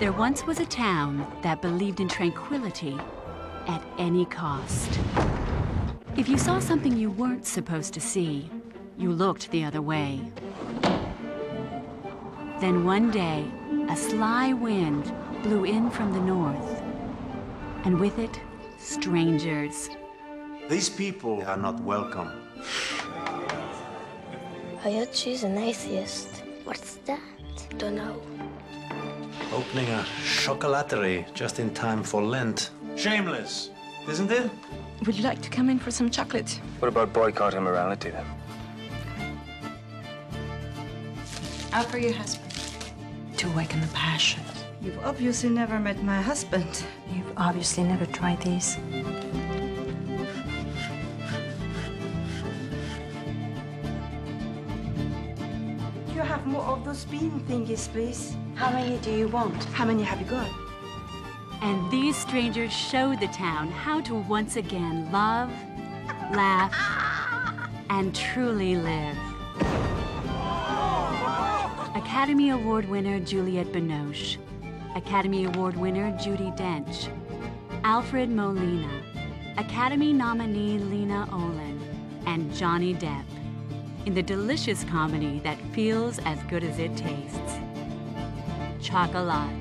There once was a town that believed in tranquility at any cost. If you saw something you weren't supposed to see, you looked the other way. Then one day, a sly wind blew in from the north, and with it, strangers. These people are not welcome. I heard an atheist. What's that? Don't know. Opening a chocolaterie just in time for Lent. Shameless, isn't it? Would you like to come in for some chocolate? What about boycott immorality then? Out for your husband. To awaken the passion. You've obviously never met my husband. You've obviously never tried these. You have more of those bean thingies, please. How many do you want? How many have you got? And these strangers showed the town how to once again love, laugh, and truly live. Academy Award winner Juliette Binoche, Academy Award winner Judi Dench, Alfred Molina, Academy nominee Lena Olin, and Johnny Depp in the delicious comedy that feels as good as it tastes. Chocolat.